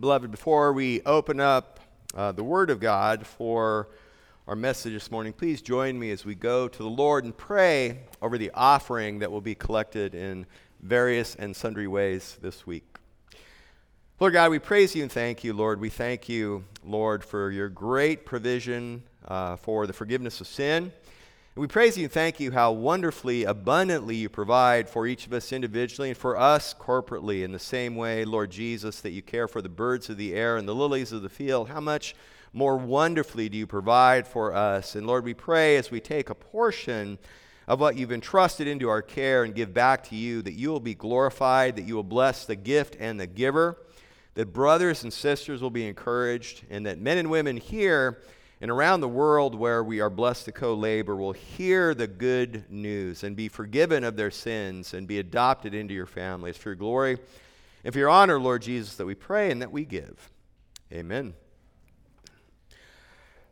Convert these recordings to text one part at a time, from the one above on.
Beloved, before we open up uh, the Word of God for our message this morning, please join me as we go to the Lord and pray over the offering that will be collected in various and sundry ways this week. Lord God, we praise you and thank you, Lord. We thank you, Lord, for your great provision uh, for the forgiveness of sin. We praise you and thank you how wonderfully, abundantly you provide for each of us individually and for us corporately in the same way, Lord Jesus, that you care for the birds of the air and the lilies of the field. How much more wonderfully do you provide for us? And Lord, we pray as we take a portion of what you've entrusted into our care and give back to you that you will be glorified, that you will bless the gift and the giver, that brothers and sisters will be encouraged, and that men and women here and around the world where we are blessed to co labor will hear the good news and be forgiven of their sins and be adopted into your family. It's for your glory and for your honor, Lord Jesus, that we pray and that we give. Amen.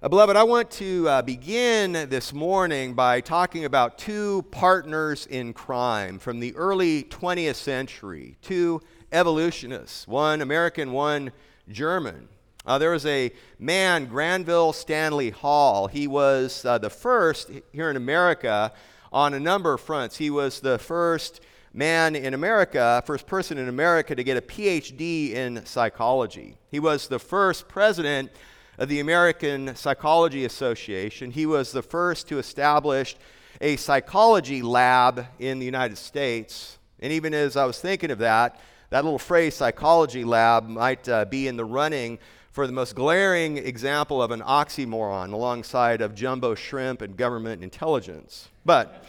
Uh, beloved, I want to uh, begin this morning by talking about two partners in crime from the early 20th century, two evolutionists, one American, one German. Uh, there was a man, Granville Stanley Hall. He was uh, the first here in America on a number of fronts. He was the first man in America, first person in America to get a PhD in psychology. He was the first president of the American Psychology Association. He was the first to establish a psychology lab in the United States. And even as I was thinking of that, that little phrase, psychology lab, might uh, be in the running for the most glaring example of an oxymoron alongside of jumbo shrimp and government intelligence. But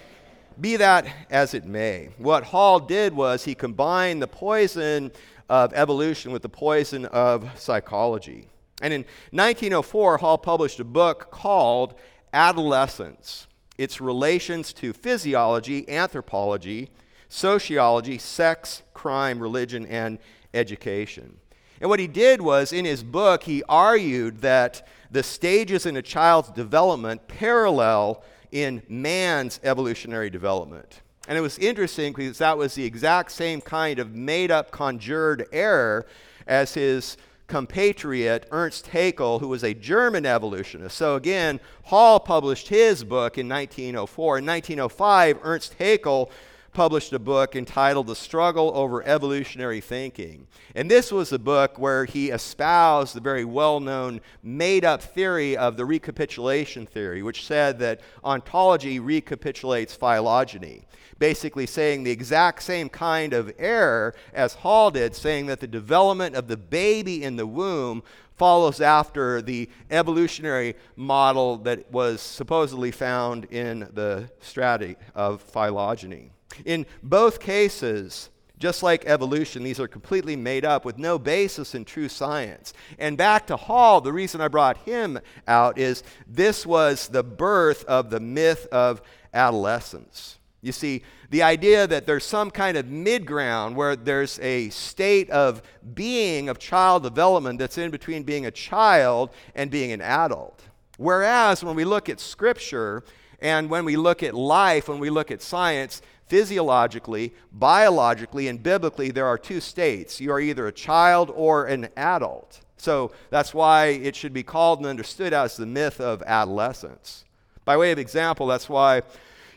be that as it may, what Hall did was he combined the poison of evolution with the poison of psychology. And in 1904, Hall published a book called Adolescence Its Relations to Physiology, Anthropology, Sociology, Sex, Crime, Religion, and Education. And what he did was, in his book, he argued that the stages in a child's development parallel in man's evolutionary development. And it was interesting because that was the exact same kind of made up, conjured error as his compatriot Ernst Haeckel, who was a German evolutionist. So again, Hall published his book in 1904. In 1905, Ernst Haeckel published a book entitled The Struggle Over Evolutionary Thinking. And this was a book where he espoused the very well known made up theory of the recapitulation theory, which said that ontogeny recapitulates phylogeny. Basically, saying the exact same kind of error as Hall did, saying that the development of the baby in the womb follows after the evolutionary model that was supposedly found in the strata of phylogeny. In both cases, just like evolution, these are completely made up with no basis in true science. And back to Hall, the reason I brought him out is this was the birth of the myth of adolescence. You see, the idea that there's some kind of mid ground where there's a state of being, of child development that's in between being a child and being an adult. Whereas when we look at Scripture and when we look at life, when we look at science, physiologically, biologically, and biblically, there are two states. You are either a child or an adult. So that's why it should be called and understood as the myth of adolescence. By way of example, that's why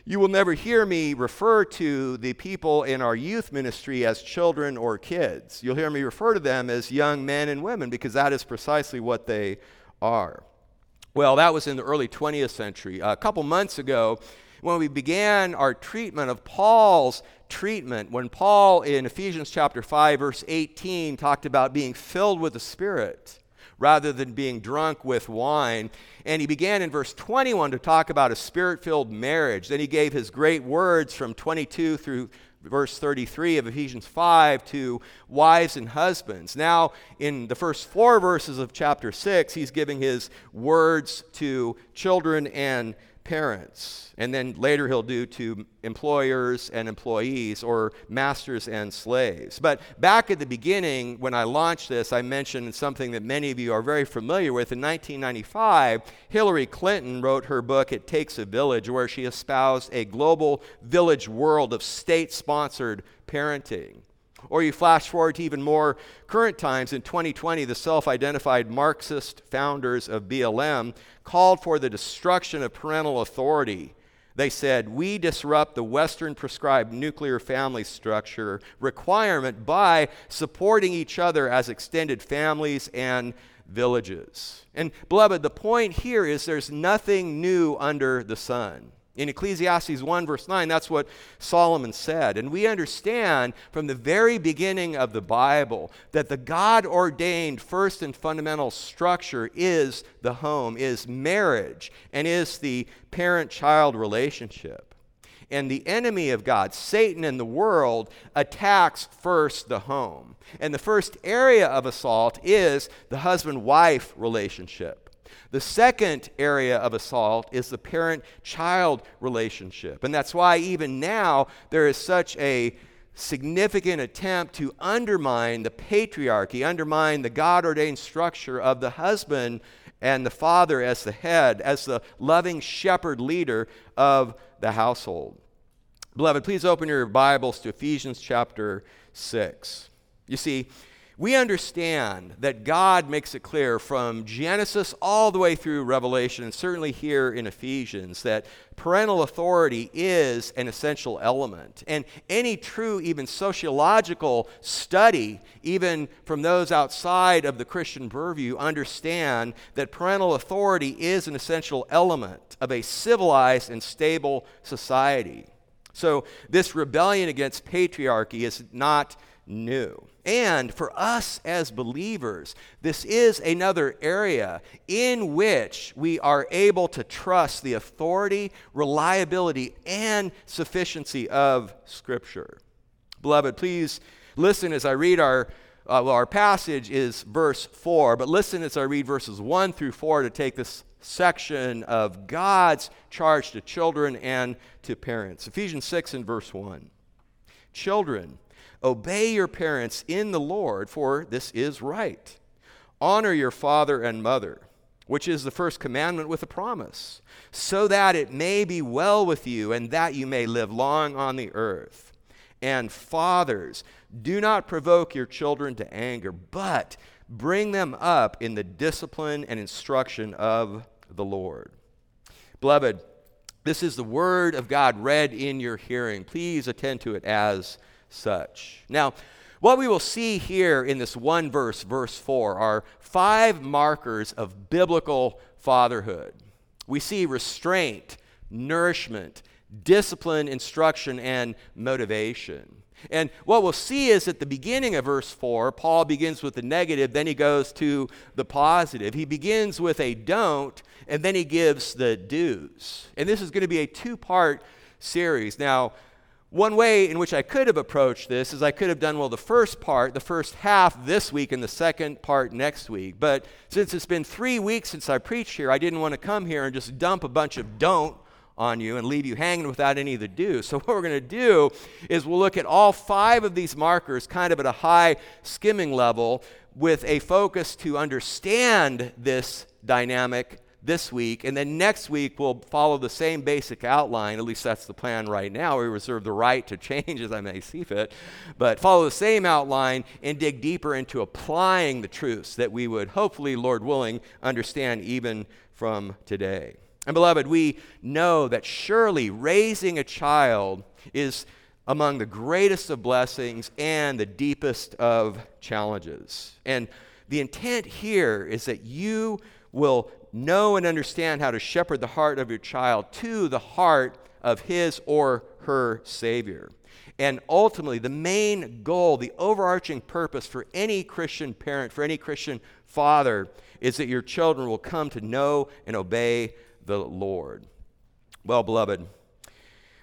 you will never hear me refer to the people in our youth ministry as children or kids. You'll hear me refer to them as young men and women because that is precisely what they are. Well, that was in the early 20th century. A couple months ago, when we began our treatment of Paul's treatment, when Paul in Ephesians chapter 5, verse 18, talked about being filled with the Spirit rather than being drunk with wine. And he began in verse 21 to talk about a spirit filled marriage. Then he gave his great words from 22 through verse 33 of Ephesians 5 to wives and husbands. Now, in the first four verses of chapter 6, he's giving his words to children and parents. And then later he'll do to employers and employees or masters and slaves. But back at the beginning, when I launched this, I mentioned something that many of you are very familiar with. In 1995, Hillary Clinton wrote her book, It Takes a Village, where she espoused a global village world of state sponsored parenting. Or you flash forward to even more current times. In 2020, the self identified Marxist founders of BLM called for the destruction of parental authority. They said, We disrupt the Western prescribed nuclear family structure requirement by supporting each other as extended families and villages. And, beloved, the point here is there's nothing new under the sun. In Ecclesiastes 1, verse 9, that's what Solomon said. And we understand from the very beginning of the Bible that the God ordained first and fundamental structure is the home, is marriage, and is the parent child relationship. And the enemy of God, Satan and the world, attacks first the home. And the first area of assault is the husband wife relationship. The second area of assault is the parent child relationship. And that's why, even now, there is such a significant attempt to undermine the patriarchy, undermine the God ordained structure of the husband and the father as the head, as the loving shepherd leader of the household. Beloved, please open your Bibles to Ephesians chapter 6. You see, we understand that God makes it clear from Genesis all the way through Revelation, and certainly here in Ephesians, that parental authority is an essential element. And any true, even sociological study, even from those outside of the Christian purview, understand that parental authority is an essential element of a civilized and stable society. So, this rebellion against patriarchy is not new. And for us as believers, this is another area in which we are able to trust the authority, reliability, and sufficiency of Scripture. Beloved, please listen as I read our. Uh, well, our passage is verse 4, but listen as I read verses 1 through 4 to take this section of God's charge to children and to parents. Ephesians 6 and verse 1. Children, Obey your parents in the Lord, for this is right. Honor your father and mother, which is the first commandment with a promise, so that it may be well with you and that you may live long on the earth. And fathers, do not provoke your children to anger, but bring them up in the discipline and instruction of the Lord. Beloved, this is the word of God read in your hearing. Please attend to it as such. Now, what we will see here in this one verse, verse 4, are five markers of biblical fatherhood. We see restraint, nourishment, discipline, instruction, and motivation. And what we'll see is at the beginning of verse 4, Paul begins with the negative, then he goes to the positive. He begins with a don't, and then he gives the do's. And this is going to be a two part series. Now, one way in which I could have approached this is I could have done, well, the first part, the first half this week, and the second part next week. But since it's been three weeks since I preached here, I didn't want to come here and just dump a bunch of don't on you and leave you hanging without any of the do. So, what we're going to do is we'll look at all five of these markers kind of at a high skimming level with a focus to understand this dynamic this week. And then next week, we'll follow the same basic outline. At least that's the plan right now. We reserve the right to change as I may see fit. But follow the same outline and dig deeper into applying the truths that we would, hopefully, Lord willing, understand even from today. And beloved, we know that surely raising a child is among the greatest of blessings and the deepest of challenges. And the intent here is that you will know and understand how to shepherd the heart of your child to the heart of his or her Savior. And ultimately, the main goal, the overarching purpose for any Christian parent, for any Christian father, is that your children will come to know and obey the Lord. Well, beloved,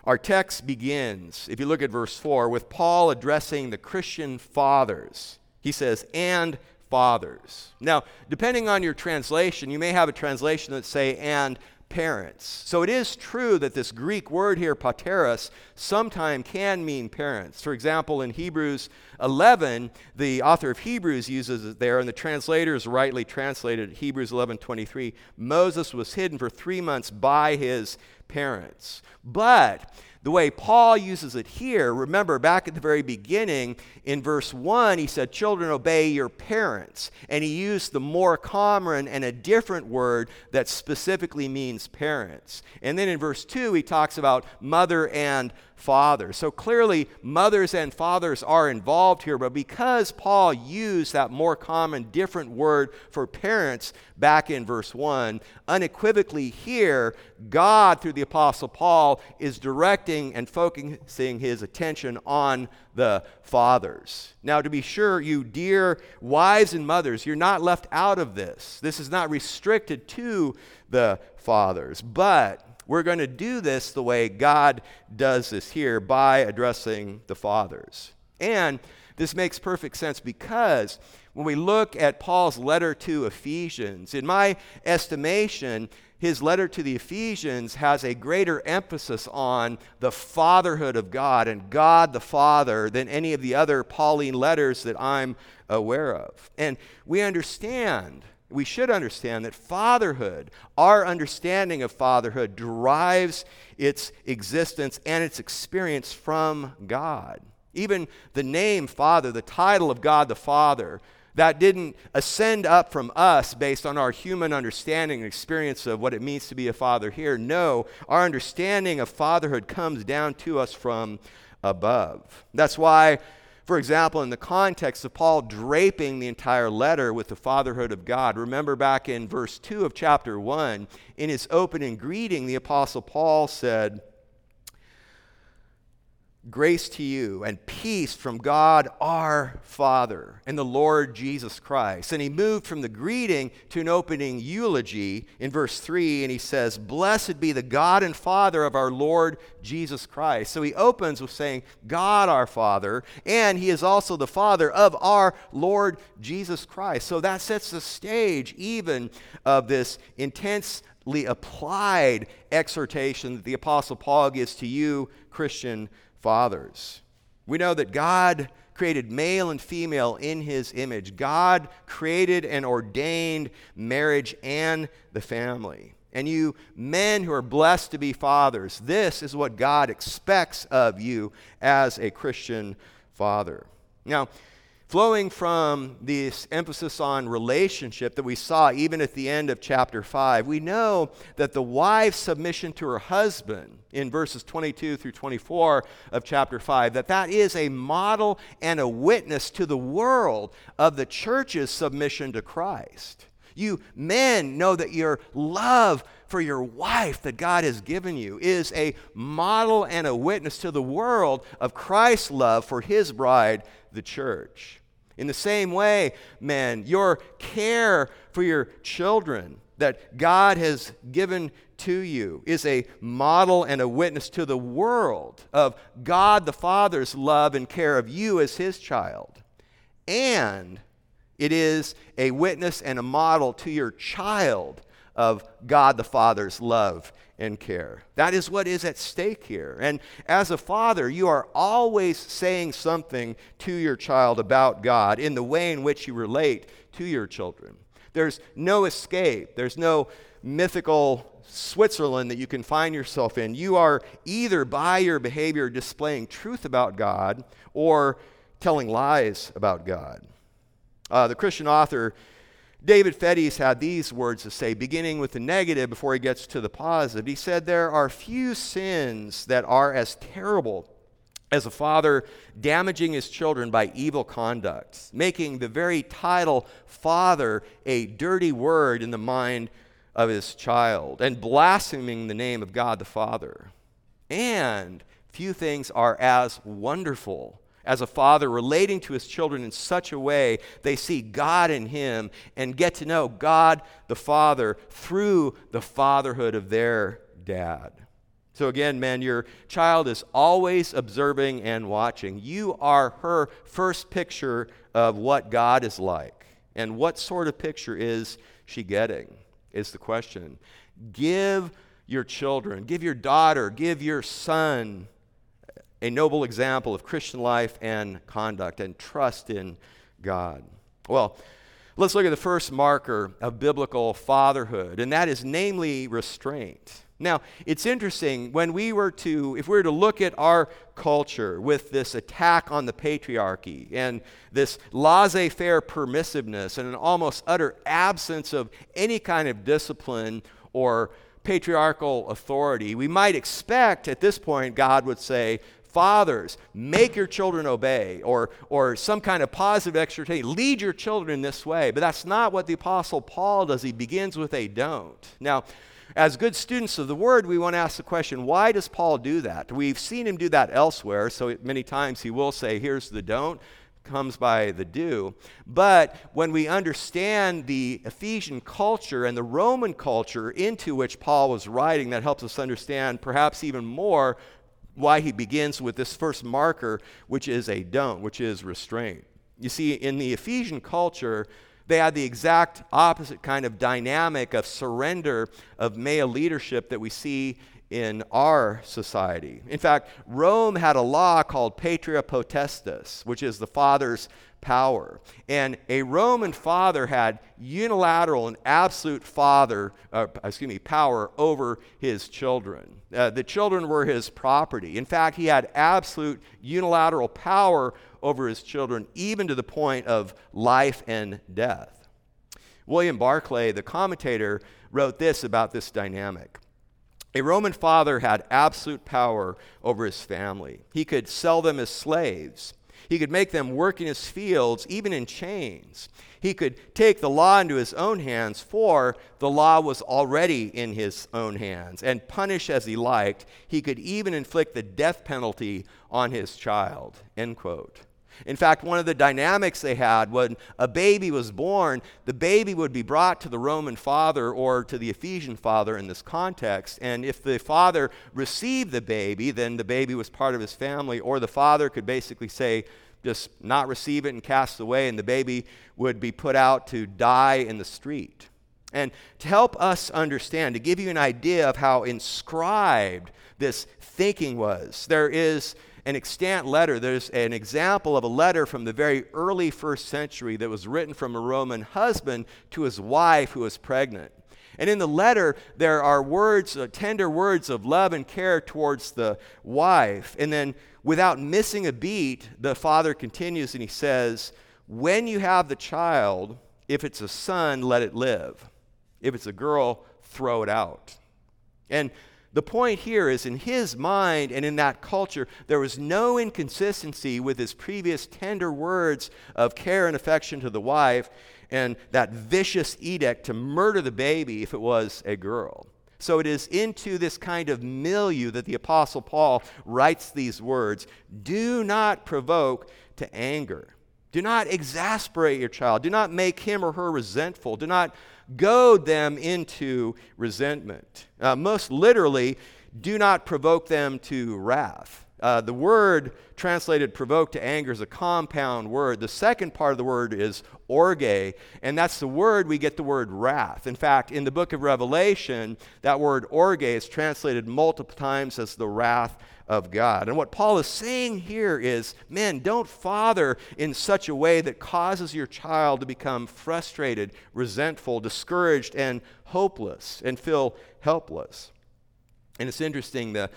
our text begins, if you look at verse 4, with Paul addressing the Christian fathers. He says, and fathers. Now, depending on your translation, you may have a translation that say and parents. So it is true that this Greek word here, pateros, sometime can mean parents. For example, in Hebrews 11, the author of Hebrews uses it there, and the translators rightly translated Hebrews 11:23. Moses was hidden for three months by his parents. But The way Paul uses it here, remember back at the very beginning in verse 1, he said, Children, obey your parents. And he used the more common and a different word that specifically means parents. And then in verse 2, he talks about mother and father. So clearly, mothers and fathers are involved here, but because Paul used that more common, different word for parents back in verse 1, unequivocally here, God, through the Apostle Paul, is directing and focusing his attention on the fathers. Now, to be sure, you dear wives and mothers, you're not left out of this. This is not restricted to the fathers, but we're going to do this the way God does this here by addressing the fathers. And this makes perfect sense because when we look at Paul's letter to Ephesians, in my estimation, his letter to the Ephesians has a greater emphasis on the fatherhood of God and God the Father than any of the other Pauline letters that I'm aware of. And we understand we should understand that fatherhood, our understanding of fatherhood, derives its existence and its experience from God. Even the name Father, the title of God the Father, that didn't ascend up from us based on our human understanding and experience of what it means to be a father here. No, our understanding of fatherhood comes down to us from above. That's why for example, in the context of Paul draping the entire letter with the fatherhood of God, remember back in verse 2 of chapter 1, in his opening greeting, the Apostle Paul said, Grace to you and peace from God our Father and the Lord Jesus Christ. And he moved from the greeting to an opening eulogy in verse 3, and he says, Blessed be the God and Father of our Lord Jesus Christ. So he opens with saying, God our Father, and he is also the Father of our Lord Jesus Christ. So that sets the stage even of this intensely applied exhortation that the Apostle Paul gives to you, Christian fathers. We know that God created male and female in his image. God created and ordained marriage and the family. And you men who are blessed to be fathers, this is what God expects of you as a Christian father. Now, flowing from this emphasis on relationship that we saw even at the end of chapter 5, we know that the wife's submission to her husband in verses 22 through 24 of chapter 5 that that is a model and a witness to the world of the church's submission to Christ. You men know that your love for your wife that God has given you is a model and a witness to the world of Christ's love for his bride, the church. In the same way, men, your care for your children that God has given to you is a model and a witness to the world of God the Father's love and care of you as his child. And it is a witness and a model to your child of God the Father's love and care. That is what is at stake here. And as a father, you are always saying something to your child about God in the way in which you relate to your children. There's no escape, there's no mythical Switzerland that you can find yourself in. You are either by your behavior displaying truth about God or telling lies about God. Uh, the Christian author David Feddes had these words to say, beginning with the negative before he gets to the positive. He said, There are few sins that are as terrible as a father damaging his children by evil conduct, making the very title father a dirty word in the mind of his child, and blaspheming the name of God the Father. And few things are as wonderful as a father relating to his children in such a way they see God in him and get to know God the Father through the fatherhood of their dad. So, again, man, your child is always observing and watching. You are her first picture of what God is like. And what sort of picture is she getting? Is the question. Give your children, give your daughter, give your son a noble example of Christian life and conduct and trust in God. Well, let's look at the first marker of biblical fatherhood, and that is namely restraint. Now, it's interesting when we were to, if we were to look at our culture with this attack on the patriarchy and this laissez faire permissiveness and an almost utter absence of any kind of discipline or patriarchal authority, we might expect at this point God would say, Fathers, make your children obey, or, or some kind of positive exhortation. Lead your children in this way. But that's not what the Apostle Paul does. He begins with a don't. Now, as good students of the Word, we want to ask the question why does Paul do that? We've seen him do that elsewhere, so many times he will say, here's the don't comes by the do. But when we understand the Ephesian culture and the Roman culture into which Paul was writing, that helps us understand perhaps even more why he begins with this first marker, which is a don't, which is restraint. You see, in the Ephesian culture, they had the exact opposite kind of dynamic of surrender of male leadership that we see in our society. In fact, Rome had a law called patria potestas, which is the father's power. And a Roman father had unilateral and absolute father, uh, excuse me, power over his children. Uh, the children were his property. In fact, he had absolute unilateral power over his children, even to the point of life and death. William Barclay, the commentator, wrote this about this dynamic. A Roman father had absolute power over his family. He could sell them as slaves. He could make them work in his fields, even in chains. He could take the law into his own hands, for the law was already in his own hands, and punish as he liked. He could even inflict the death penalty on his child. End quote. In fact, one of the dynamics they had when a baby was born, the baby would be brought to the Roman father or to the Ephesian father in this context. And if the father received the baby, then the baby was part of his family, or the father could basically say, just not receive it and cast away, and the baby would be put out to die in the street. And to help us understand, to give you an idea of how inscribed this thinking was, there is an extant letter. There's an example of a letter from the very early first century that was written from a Roman husband to his wife who was pregnant. And in the letter, there are words, uh, tender words of love and care towards the wife. And then, without missing a beat, the father continues and he says, When you have the child, if it's a son, let it live. If it's a girl, throw it out. And the point here is in his mind and in that culture, there was no inconsistency with his previous tender words of care and affection to the wife and that vicious edict to murder the baby if it was a girl. So it is into this kind of milieu that the Apostle Paul writes these words Do not provoke to anger. Do not exasperate your child. Do not make him or her resentful. Do not goad them into resentment. Uh, most literally, do not provoke them to wrath. Uh, the word translated provoke to anger is a compound word. The second part of the word is orge, and that's the word we get the word wrath. In fact, in the book of Revelation, that word orge is translated multiple times as the wrath of God. And what Paul is saying here is men, don't father in such a way that causes your child to become frustrated, resentful, discouraged, and hopeless, and feel helpless. And it's interesting, the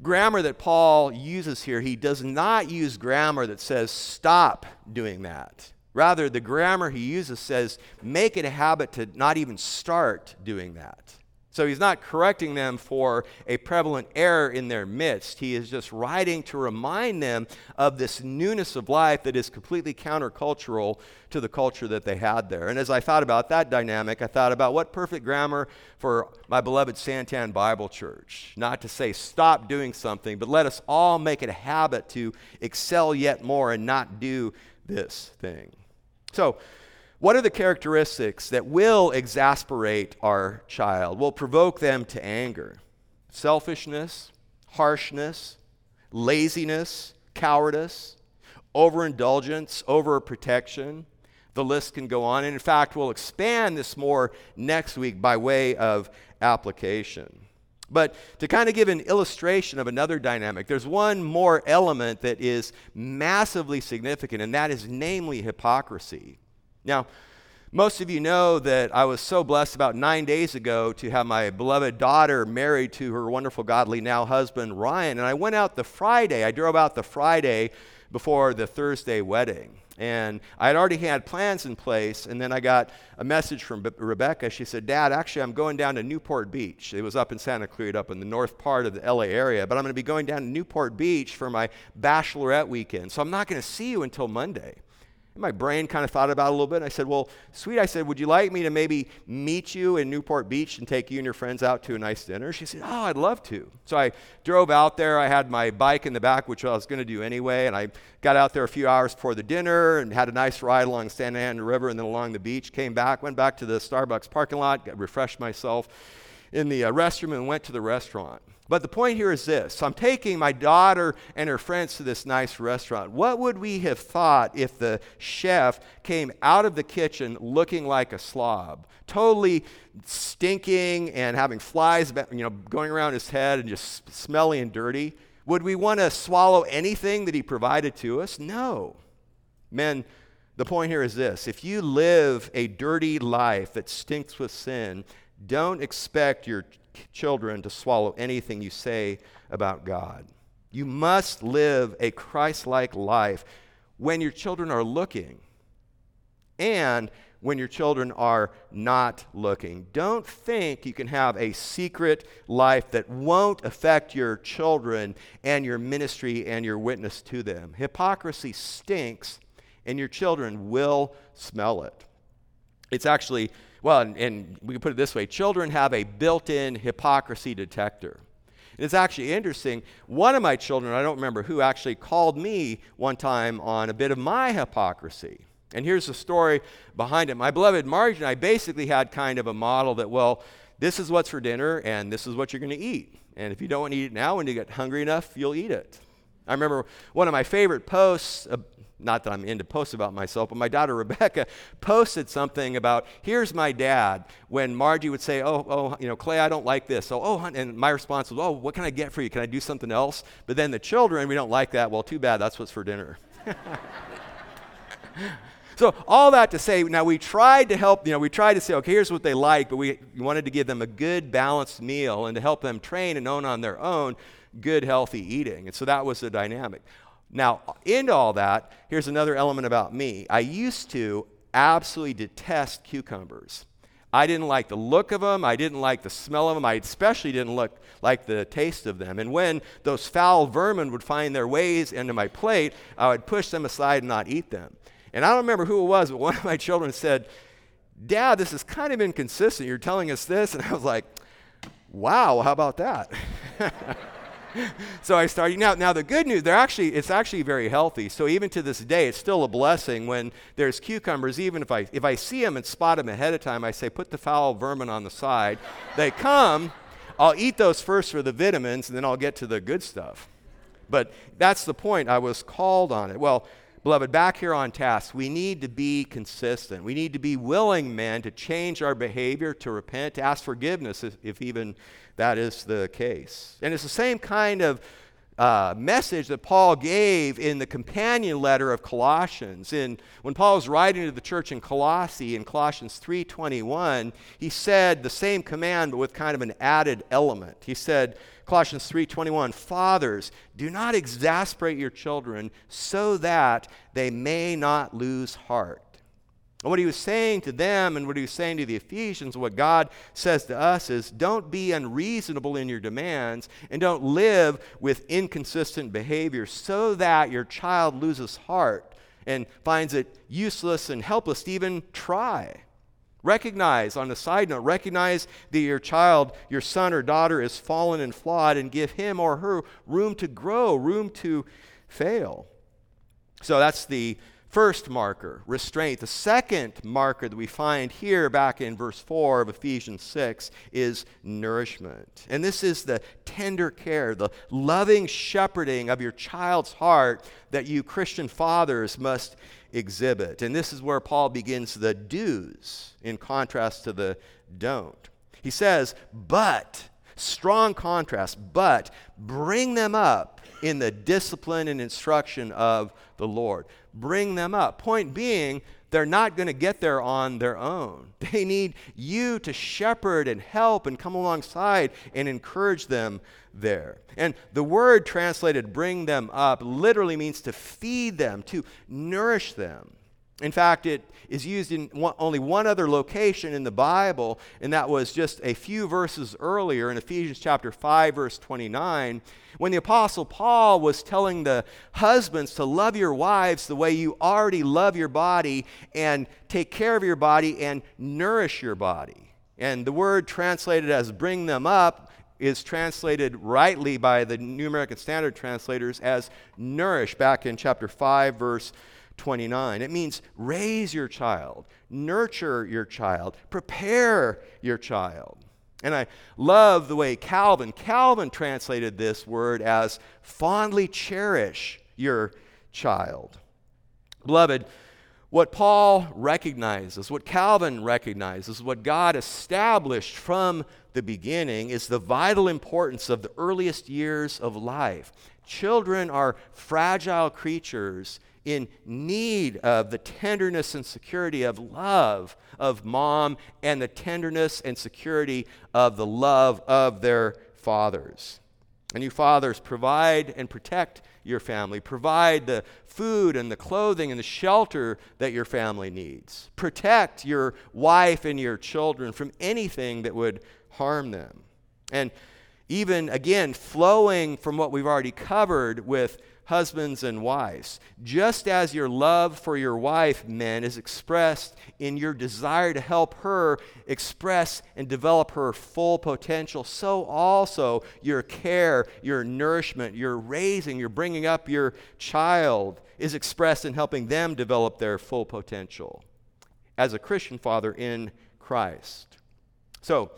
grammar that Paul uses here, he does not use grammar that says stop doing that. Rather, the grammar he uses says make it a habit to not even start doing that. So he's not correcting them for a prevalent error in their midst. He is just writing to remind them of this newness of life that is completely countercultural to the culture that they had there. And as I thought about that dynamic, I thought about what perfect grammar for my beloved Santan Bible Church. Not to say stop doing something, but let us all make it a habit to excel yet more and not do this thing. So, what are the characteristics that will exasperate our child, will provoke them to anger? Selfishness, harshness, laziness, cowardice, overindulgence, overprotection. The list can go on. And in fact, we'll expand this more next week by way of application. But to kind of give an illustration of another dynamic, there's one more element that is massively significant, and that is namely hypocrisy. Now, Most of you know that I was so blessed about nine days ago to have my beloved daughter married to her wonderful, godly now husband, Ryan. And I went out the Friday, I drove out the Friday before the Thursday wedding. And I had already had plans in place, and then I got a message from B- Rebecca. She said, Dad, actually, I'm going down to Newport Beach. It was up in Santa Cruz, up in the north part of the LA area, but I'm going to be going down to Newport Beach for my bachelorette weekend. So I'm not going to see you until Monday. My brain kind of thought about it a little bit. And I said, Well, sweet, I said, would you like me to maybe meet you in Newport Beach and take you and your friends out to a nice dinner? She said, Oh, I'd love to. So I drove out there. I had my bike in the back, which I was going to do anyway. And I got out there a few hours before the dinner and had a nice ride along Santa Ana River and then along the beach. Came back, went back to the Starbucks parking lot, got, refreshed myself in the uh, restroom, and went to the restaurant. But the point here is this I'm taking my daughter and her friends to this nice restaurant. What would we have thought if the chef came out of the kitchen looking like a slob, totally stinking and having flies you know, going around his head and just smelly and dirty? Would we want to swallow anything that he provided to us? No. Men, the point here is this if you live a dirty life that stinks with sin, don't expect your children to swallow anything you say about God. You must live a Christ like life when your children are looking and when your children are not looking. Don't think you can have a secret life that won't affect your children and your ministry and your witness to them. Hypocrisy stinks, and your children will smell it. It's actually well, and, and we can put it this way children have a built in hypocrisy detector. And it's actually interesting. One of my children, I don't remember who, actually called me one time on a bit of my hypocrisy. And here's the story behind it. My beloved Marge and I basically had kind of a model that, well, this is what's for dinner and this is what you're going to eat. And if you don't eat it now, when you get hungry enough, you'll eat it. I remember one of my favorite posts uh, not that I'm into posts about myself, but my daughter Rebecca posted something about, here's my dad. When Margie would say, oh, oh, you know, Clay, I don't like this. So, oh, oh and my response was, oh, what can I get for you? Can I do something else? But then the children, we don't like that. Well, too bad. That's what's for dinner. so all that to say, now we tried to help, you know, we tried to say, okay, here's what they like, but we wanted to give them a good, balanced meal and to help them train and own on their own good, healthy eating. And so that was the dynamic. Now, into all that, here's another element about me. I used to absolutely detest cucumbers. I didn't like the look of them. I didn't like the smell of them. I especially didn't look like the taste of them. And when those foul vermin would find their ways into my plate, I would push them aside and not eat them. And I don't remember who it was, but one of my children said, Dad, this is kind of inconsistent. You're telling us this. And I was like, wow, how about that? so I started. Now, now the good news, they're actually, it's actually very healthy. So even to this day, it's still a blessing when there's cucumbers. Even if I, if I see them and spot them ahead of time, I say, put the foul vermin on the side. they come. I'll eat those first for the vitamins, and then I'll get to the good stuff. But that's the point. I was called on it. Well, beloved, back here on task, we need to be consistent. We need to be willing, men, to change our behavior, to repent, to ask forgiveness if, if even that is the case. And it's the same kind of uh, message that Paul gave in the companion letter of Colossians. In, when Paul was writing to the church in Colossae in Colossians 3.21, he said the same command but with kind of an added element. He said, Colossians 3:21 Fathers do not exasperate your children so that they may not lose heart what he was saying to them and what he was saying to the Ephesians, what God says to us is don't be unreasonable in your demands and don't live with inconsistent behavior so that your child loses heart and finds it useless and helpless to even try. Recognize, on a side note, recognize that your child, your son or daughter, is fallen and flawed and give him or her room to grow, room to fail. So that's the first marker, restraint. The second marker that we find here back in verse 4 of Ephesians 6 is nourishment. And this is the tender care, the loving shepherding of your child's heart that you Christian fathers must exhibit. And this is where Paul begins the do's in contrast to the don't. He says, but, strong contrast, but bring them up in the discipline and instruction of the Lord bring them up. Point being, they're not going to get there on their own. They need you to shepherd and help and come alongside and encourage them there. And the word translated bring them up literally means to feed them, to nourish them. In fact, it is used in one, only one other location in the Bible, and that was just a few verses earlier in Ephesians chapter 5, verse 29, when the Apostle Paul was telling the husbands to love your wives the way you already love your body and take care of your body and nourish your body. And the word translated as bring them up is translated rightly by the New American Standard translators as nourish back in chapter 5, verse 29. It means raise your child, nurture your child, prepare your child. And I love the way Calvin, Calvin translated this word as fondly cherish your child. Beloved, what Paul recognizes, what Calvin recognizes, what God established from the beginning is the vital importance of the earliest years of life. Children are fragile creatures in need of the tenderness and security of love of mom and the tenderness and security of the love of their fathers. And you fathers provide and protect your family. Provide the food and the clothing and the shelter that your family needs. Protect your wife and your children from anything that would harm them. And even again, flowing from what we've already covered with husbands and wives. Just as your love for your wife, men, is expressed in your desire to help her express and develop her full potential, so also your care, your nourishment, your raising, your bringing up your child is expressed in helping them develop their full potential as a Christian father in Christ. So,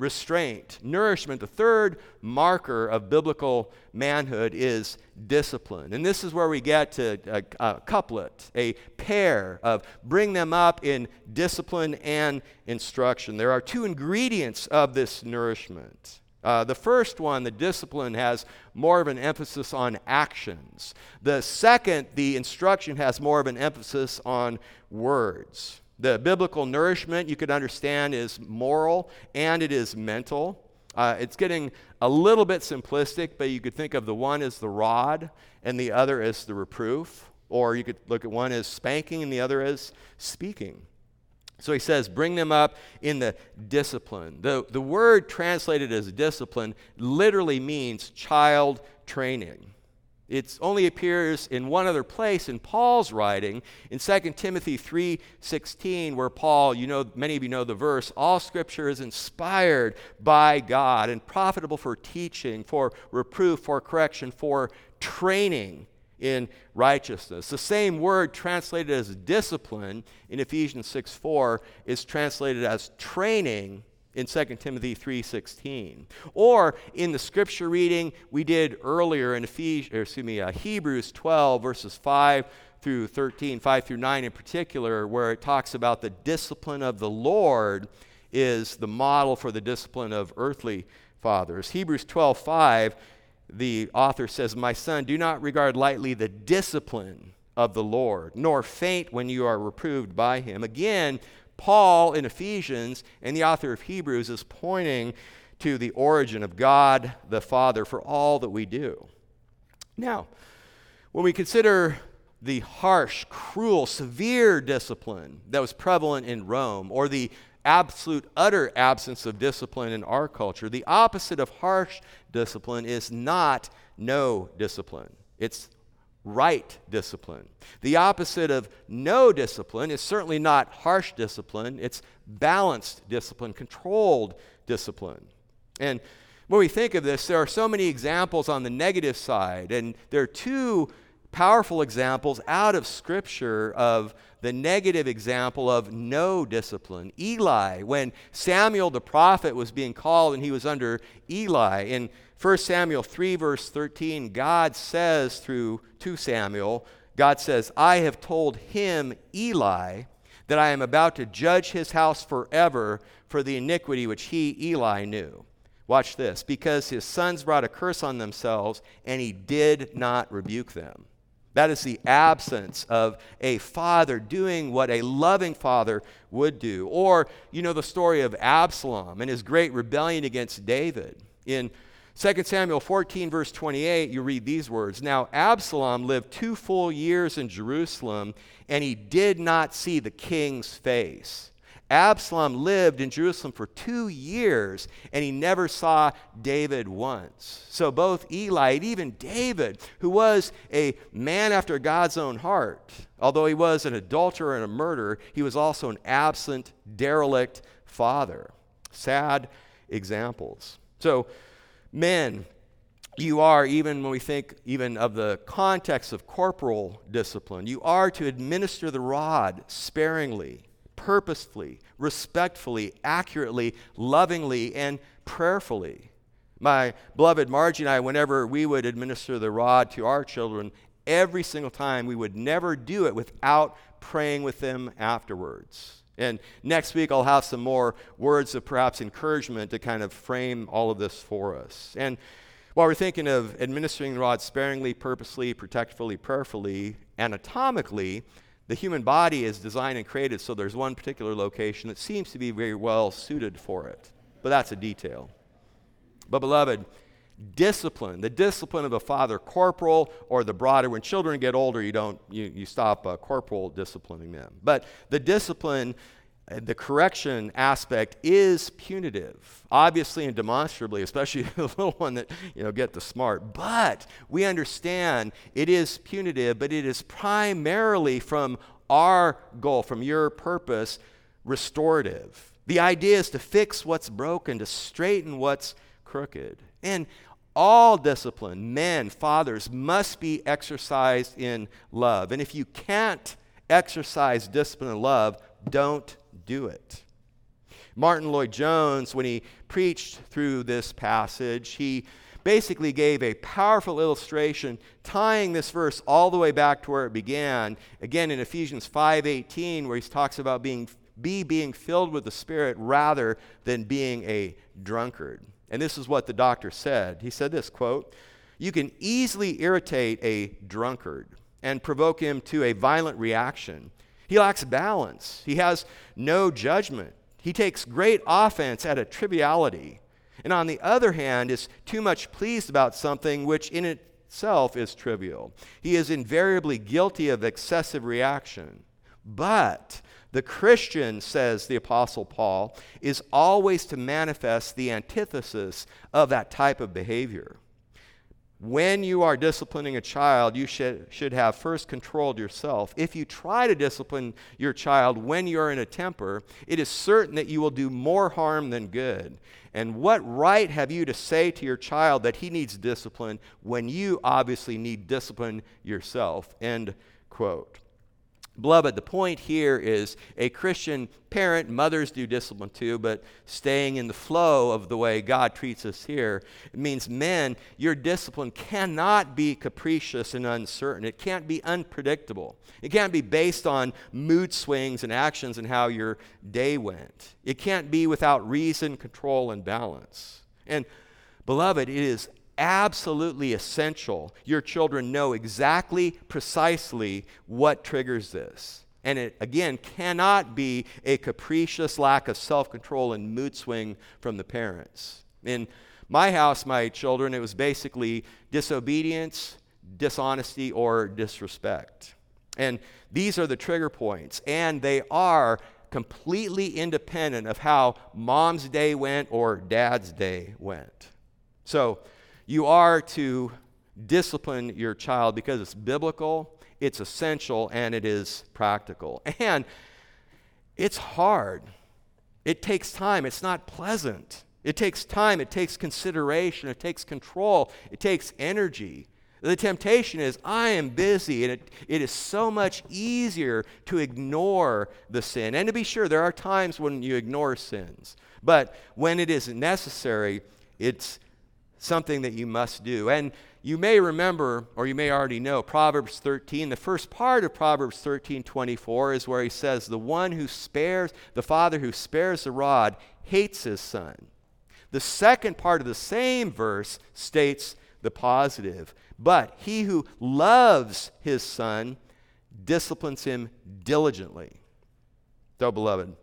restraint, nourishment. The third marker of biblical manhood is discipline. And this is where we get to a, a, couplet, a pair of bring them up in discipline and instruction. There are two ingredients of this nourishment. Uh, the first one, the discipline, has more of an emphasis on actions. The second, the instruction, has more of an emphasis on words. The biblical nourishment, you could understand, is moral and it is mental. Uh, it's getting a little bit simplistic, but you could think of the one as the rod and the other as the reproof. Or you could look at one as spanking and the other as speaking. So he says, bring them up in the discipline. The, the word translated as discipline literally means child training. It only appears in one other place in Paul's writing in 2 Timothy 3:16 where Paul, you know many of you know the verse, all scripture is inspired by God and profitable for teaching, for reproof, for correction, for training in righteousness. The same word translated as discipline in Ephesians 6:4 is translated as training in 2 Timothy 3:16 or in the scripture reading we did earlier in Ephesians excuse me uh, Hebrews 12 verses 5 through 13 5 through 9 in particular where it talks about the discipline of the Lord is the model for the discipline of earthly fathers. Hebrews 12:5 the author says my son do not regard lightly the discipline of the Lord nor faint when you are reproved by him. Again Paul in Ephesians and the author of Hebrews is pointing to the origin of God the Father for all that we do. Now, when we consider the harsh, cruel, severe discipline that was prevalent in Rome, or the absolute, utter absence of discipline in our culture, the opposite of harsh discipline is not no discipline. It's right discipline. The opposite of no discipline is certainly not harsh discipline, it's balanced discipline, controlled discipline. And when we think of this, there are so many examples on the negative side, and there are two powerful examples out of Scripture of the negative example of no discipline. Eli, when Samuel the prophet was being called and he was under Eli, in 1 Samuel 3, verse 13, God says through to Samuel, God says, I have told him, Eli, that I am about to judge his house forever for the iniquity which he, Eli, knew. Watch this. Because his sons brought a curse on themselves, and he did not rebuke them. That is the absence of a father doing what a loving father would do. Or, you know, the story of Absalom and his great rebellion against David. In 2 Samuel 14, verse 28, you read these words Now Absalom lived two full years in Jerusalem, and he did not see the king's face. Absalom lived in Jerusalem for two years and he never saw David once. So both Eli and even David, who was a man after God's own heart, although he was an adulterer and a murderer, he was also an absent, derelict father. Sad examples. So, men, you are, even when we think even of the context of corporal discipline, you are to administer the rod sparingly purposefully, respectfully, accurately, lovingly, and prayerfully. My beloved Margie and I, whenever we would administer the rod to our children, every single time we would never do it without praying with them afterwards. And next week, I'll have some more words of perhaps encouragement to kind of frame all of this for us. And while we're thinking of administering the rod sparingly, purposely, protectively, prayerfully, anatomically, the human body is designed and created so there's one particular location that seems to be very well suited for it. But that's a detail. But, beloved, discipline, the discipline of a father corporal or the broader, when children get older, you don't, you, you stop uh, corporal disciplining them. But the discipline the correction aspect is punitive, obviously and demonstrably, especially the little one that you know get the smart. But we understand it is punitive, but it is primarily from our goal, from your purpose, restorative. The idea is to fix what's broken, to straighten what's crooked. And all discipline, men, fathers, must be exercised in love. And if you can't exercise discipline and love, don't do it. Martyn Lloyd-Jones, when he preached through this passage, he basically gave a powerful illustration tying this verse all the way back to where it began. Again in ephesians 5.18 where he talks about being be being filled with the spirit rather than being a drunkard. And this is what the doctor said. He said this quote you can easily irritate a drunkard and provoke him to a violent reaction he lacks balance. He has no judgment. He takes great offense at a triviality. And on the other hand, is too much pleased about something which in itself is trivial. He is invariably guilty of excessive reaction. But the Christian, says the Apostle Paul, is always to manifest the antithesis of that type of behavior when you are disciplining a child, you should, should have first controlled yourself. If you try to discipline your child when you're in a temper, it is certain that you will do more harm than good. And what right have you to say to your child that he needs discipline when you obviously need discipline yourself? End quote. Beloved, the point here is a Christian parent, mothers do discipline too, but staying in the flow of the way God treats us here. Means, men, your discipline cannot be capricious and uncertain. It can't be unpredictable. It can't be based on mood swings and actions and how your day went. It can't be without reason, control, and balance. And, beloved, it is absolutely essential your children know exactly, precisely what triggers this. And it, again, cannot be a capricious lack of self control and mood swing from the parents. In my house, my children, it was basically disobedience, dishonesty, or disrespect. And these are the trigger points, and they are completely independent of how mom's day went or dad's day went. So, you are to discipline your child because it's biblical, it's essential, and it is practical. And it's hard. It takes time. It's not pleasant. It takes time. It takes consideration. It takes control. It takes energy. The temptation is, I am busy, and it, it is so much easier to ignore the sin. And to be sure, there are times when you ignore sins. But when it is necessary, it's something that you must do. And you may remember, or you may already know, Proverbs 13. The first part of Proverbs 13 24 is where he says, The one who spares, the father who spares the rod, hates his son. The second part of the same verse states, the positive. But he who loves his son disciplines him diligently. So, beloved,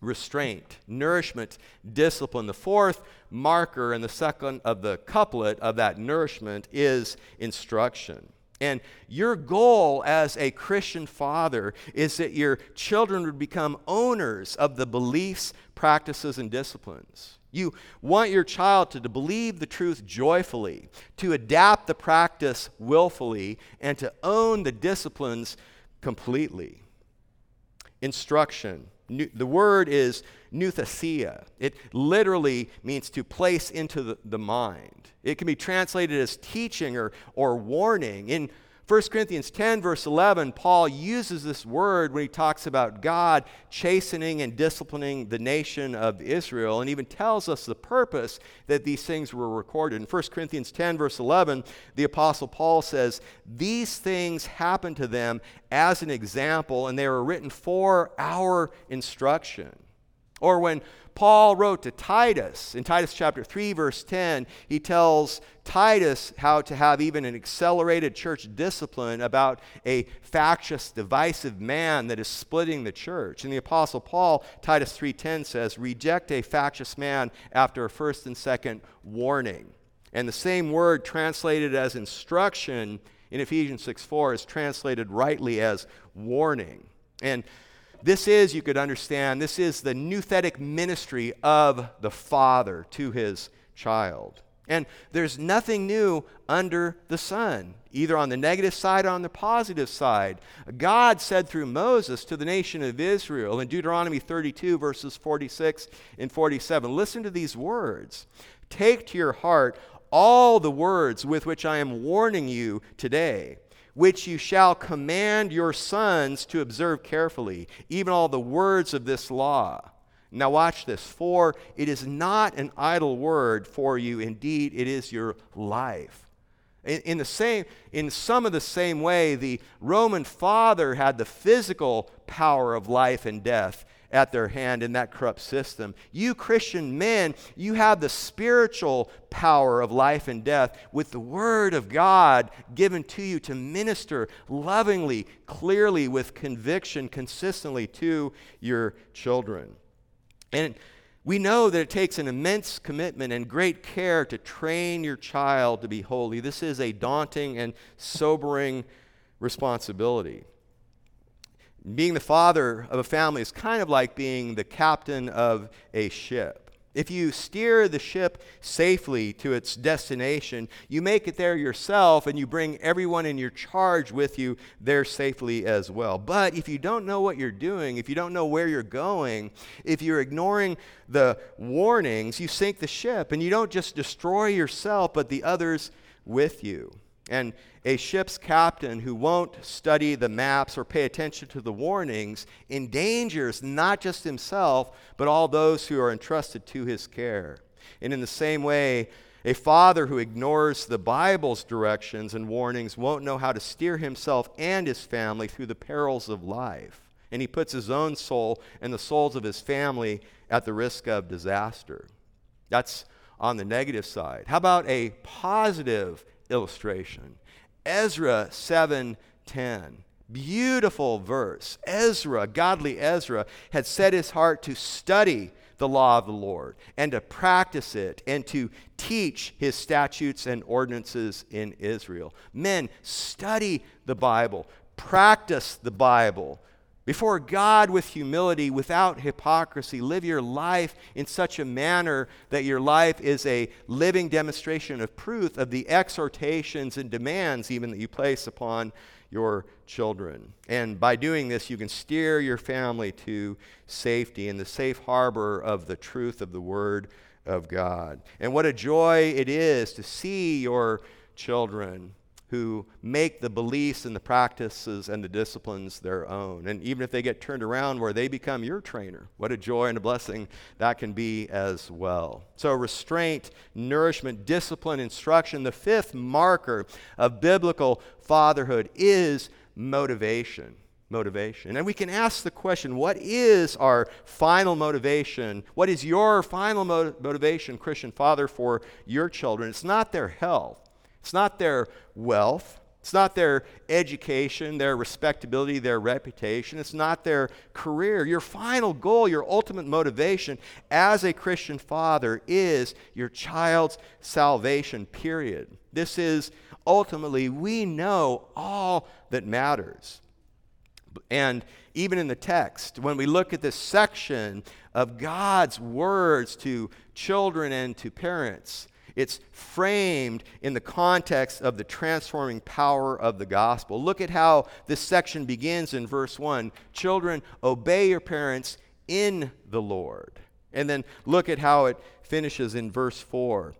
restraint, nourishment, discipline. The fourth marker and the second of the couplet of that nourishment is instruction. And your goal as a Christian father is that your children would become owners of the beliefs, practices, and disciplines. You want your child to, believe the truth joyfully, to adapt the practice willfully, and to own the disciplines completely. Instruction. The word is nouthesia. It literally means to place into the, the mind. It can be translated as teaching or, or warning. In 1 Corinthians 10, verse 11, Paul uses this word when he talks about God chastening and disciplining the nation of Israel, and even tells us the purpose that these things were recorded. In 1 Corinthians 10, verse 11, the Apostle Paul says, These things happened to them as an example, and they were written for our instruction. Or when Paul wrote to Titus in Titus chapter 3, verse 10, he tells Titus how to have even an accelerated church discipline about a factious, divisive man that is splitting the church. And the apostle Paul, Titus 3:10 says, "Reject a factious man after a first and second warning." And the same word translated as instruction in Ephesians 6:4 is translated rightly as warning. And this is, you could understand, this is the nouthetic ministry of the Father to his child. And there's nothing new under the sun, either on the negative side or on the positive side. God said through Moses to the nation of Israel in Deuteronomy 32, verses 46 and 47 listen to these words Take to your heart all the words with which I am warning you today which you shall command your sons to observe carefully, even all the words of this law. Now, watch this. For it is not an idle word for you, indeed, it is your life. In, in, the same, in some of the same way, the Roman father had the physical power of life and death at their hand in that corrupt system. You Christian men, you have the spiritual power of life and death with the Word of God given to you to minister lovingly, clearly, with conviction, consistently to your children. And we know that it takes an immense commitment and great care to train your child to be holy. This is a daunting and sobering responsibility. Being the father of a family is kind of like being the captain of a ship. If you steer the ship safely to its destination, you make it there yourself and you bring everyone in your charge with you there safely as well. But if you don't know what you're doing, if you don't know where you're going, if you're ignoring the warnings, you sink the ship and you don't just destroy yourself, but the others with you. And a ship's captain who won't study the maps or pay attention to the warnings endangers not just himself, but all those who are entrusted to his care. And in the same way, a father who ignores the Bible's directions and warnings won't know how to steer himself and his family through the perils of life. And he puts his own soul and the souls of his family at the risk of disaster. That's on the negative side. How about a positive illustration? Ezra 7:10. Beautiful verse. Ezra, godly Ezra, had set his heart to study the law of the Lord and to practice it and to teach his statutes and ordinances in Israel. Men, study the Bible, practice the Bible, before God with humility, without hypocrisy. Live your life in such a manner that your life is a living demonstration of proof of the exhortations and demands, even that you place upon your children. And by doing this, you can steer your family to safety in the safe harbor of the truth of the Word of God. And what a joy it is to see your children who make the beliefs and the practices and the disciplines their own. And even if they get turned around where they become your trainer, what a joy and a blessing that can be as well. So, restraint, nourishment, discipline, instruction. The fifth marker of biblical fatherhood is motivation. Motivation. And we can ask the question what is our final motivation? What is your final motivation, Christian father, for your children? It's not their health. It's not their wealth. It's not their education, their respectability, their reputation. It's not their career. Your final goal, your ultimate motivation as a Christian father is your child's salvation, period. This is ultimately, we know all that matters. And even in the text, when we look at this section of God's words to children and to parents, it's framed in the context of the transforming power of the gospel. Look at how this section begins in verse 1 Children, obey your parents in the Lord. And then look at how it finishes in verse 4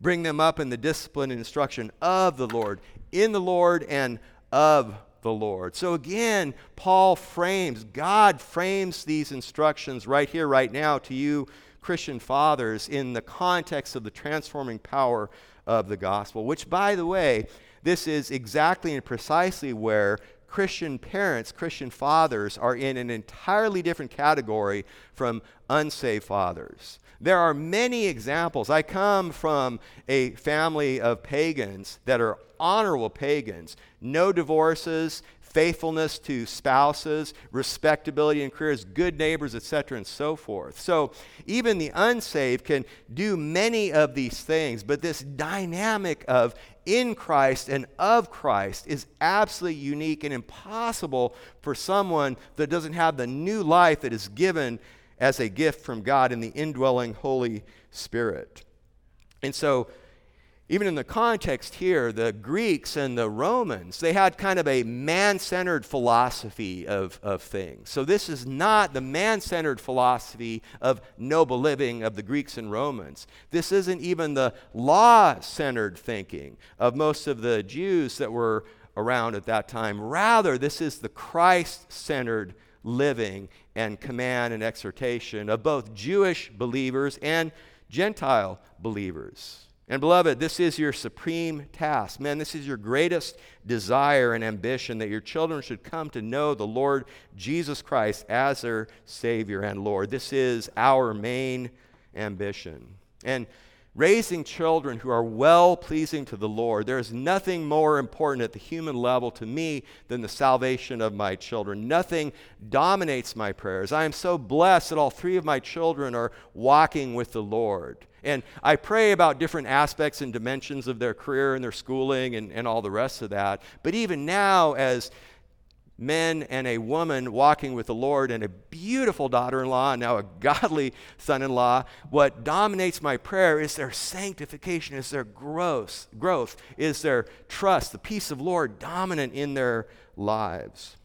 Bring them up in the discipline and instruction of the Lord, in the Lord and of the Lord. So again, Paul frames, God frames these instructions right here, right now to you, Christian fathers, in the context of the transforming power of the gospel, which, by the way, this is exactly and precisely where Christian parents, Christian fathers, are in an entirely different category from unsaved fathers. There are many examples. I come from a family of pagans that are honorable pagans. No divorces, faithfulness to spouses, respectability in careers, good neighbors, etc., and so forth. So even the unsaved can do many of these things, but this dynamic of in Christ and of Christ is absolutely unique and impossible for someone that doesn't have the new life that is given as a gift from God in the indwelling Holy Spirit. And so, even in the context here, the Greeks and the Romans, they had kind of a man centered philosophy of, of things. So, this is not the man centered philosophy of noble living of the Greeks and Romans. This isn't even the law centered thinking of most of the Jews that were around at that time. Rather, this is the Christ centered living and command and exhortation of both Jewish believers and Gentile believers. And beloved, this is your supreme task. Man, this is your greatest desire and ambition that your children should come to know the Lord Jesus Christ as their Savior and Lord. This is our main ambition. And raising children who are well pleasing to the Lord. There is nothing more important at the human level to me than the salvation of my children. Nothing dominates my prayers. I am so blessed that all three of my children are walking with the Lord. And I pray about different aspects and dimensions of their career and their schooling and, and all the rest of that. But even now, as men and a woman walking with the Lord and a beautiful daughter in law and now a godly son in law, what dominates my prayer is their sanctification, is their growth, growth, is their trust, the peace of Lord dominant in their lives.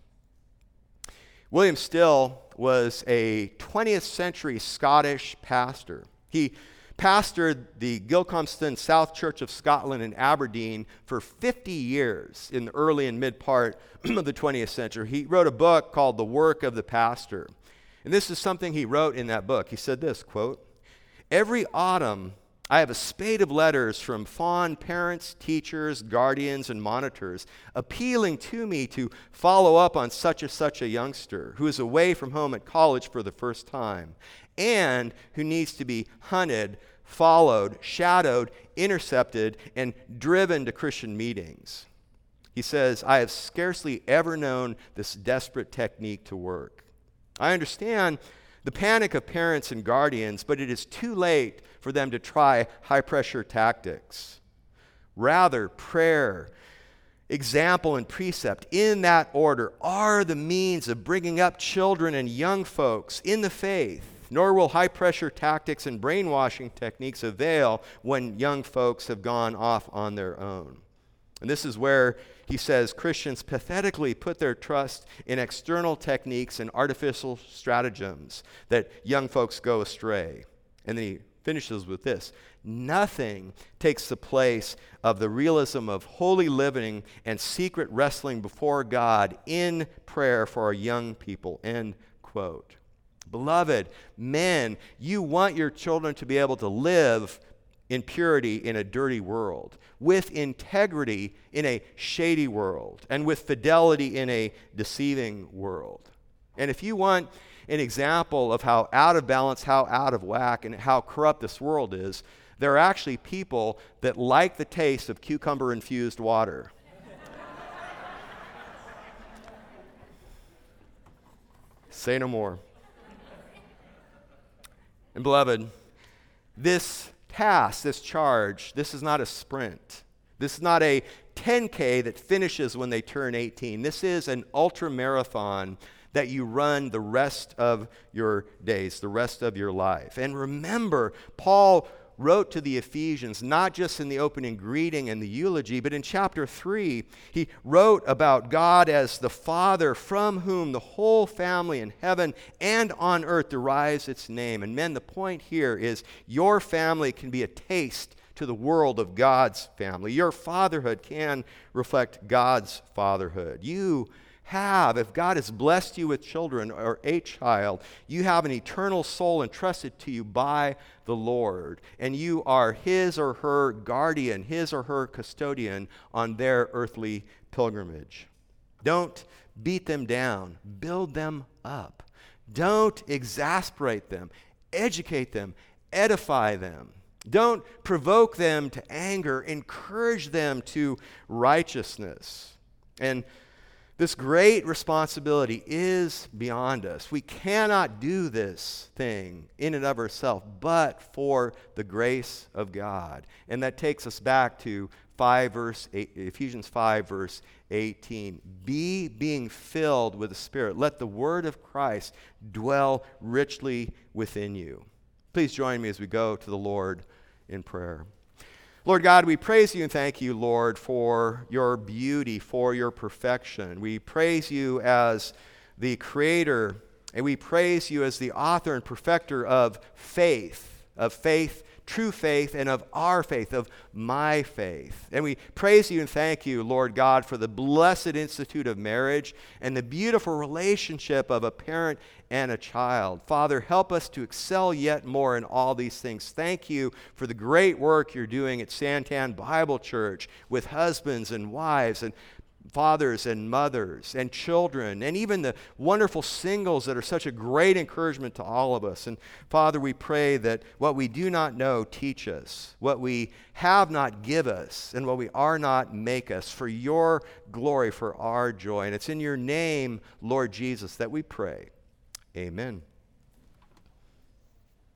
William Still was a 20th century Scottish pastor. He pastored the Gilcomston South Church of Scotland in Aberdeen for 50 years in the early and mid part of the 20th century. He wrote a book called The Work of the Pastor. And this is something he wrote in that book. He said this, quote, "Every autumn I have a spate of letters from fond parents, teachers, guardians, and monitors appealing to me to follow up on such and such a youngster who is away from home at college for the first time and who needs to be hunted followed, shadowed, intercepted, and driven to Christian meetings. He says, I have scarcely ever known this desperate technique to work. I understand the panic of parents and guardians, but it is too late for them to try high pressure tactics. Rather, prayer, example, and precept in that order are the means of bringing up children and young folks in the faith nor will high pressure tactics and brainwashing techniques avail when young folks have gone off on their own. And this is where he says Christians pathetically put their trust in external techniques and artificial stratagems that young folks go astray. And then he finishes with this Nothing takes the place of the realism of holy living and secret wrestling before God in prayer for our young people. End quote. Beloved, men, you want your children to be able to live in purity in a dirty world, with integrity in a shady world, and with fidelity in a deceiving world. And if you want an example of how out of balance, how out of whack, and how corrupt this world is, there are actually people that like the taste of cucumber infused water. Say no more. And beloved, this task, this charge, this is not a sprint. This is not a 10K that finishes when they turn 18. This is an ultra marathon that you run the rest of your days, the rest of your life. And remember, Paul wrote to the Ephesians, not just in the opening greeting and the eulogy, but in chapter 3, he wrote about God as the Father from whom the whole family in heaven and on earth derives its name. And men, the point here is your family can be a taste to the world of God's family. Your fatherhood can reflect God's fatherhood. You have, if God has blessed you with children or a child, you have an eternal soul entrusted to you by the Lord. And you are his or her guardian, his or her custodian on their earthly pilgrimage. Don't beat them down, build them up. Don't exasperate them, educate them, edify them. Don't provoke them to anger, encourage them to righteousness. And this great responsibility is beyond us. We cannot do this thing in and of ourselves, but for the grace of God. And that takes us back to 5 verse 8, Ephesians 5 verse 18. Be being filled with the Spirit. Let the word of Christ dwell richly within you. Please join me as we go to the Lord in prayer. Lord God, we praise you and thank you, Lord, for your beauty, for your perfection. We praise you as the creator, and we praise you as the author and perfecter of faith, of faith true faith and of our faith, of my faith. And we praise you and thank you, Lord God, for the blessed institute of marriage and the beautiful relationship of a parent and a child. Father, help us to excel yet more in all these things. Thank you for the great work you're doing at Santan Bible Church with husbands and wives and fathers and mothers and children and even the wonderful singles that are such a great encouragement to all of us. And Father, we pray that what we do not know, teach us. What we have not, give us. And what we are not, make us for your glory, for our joy. And it's in your name, Lord Jesus, that we pray. Amen.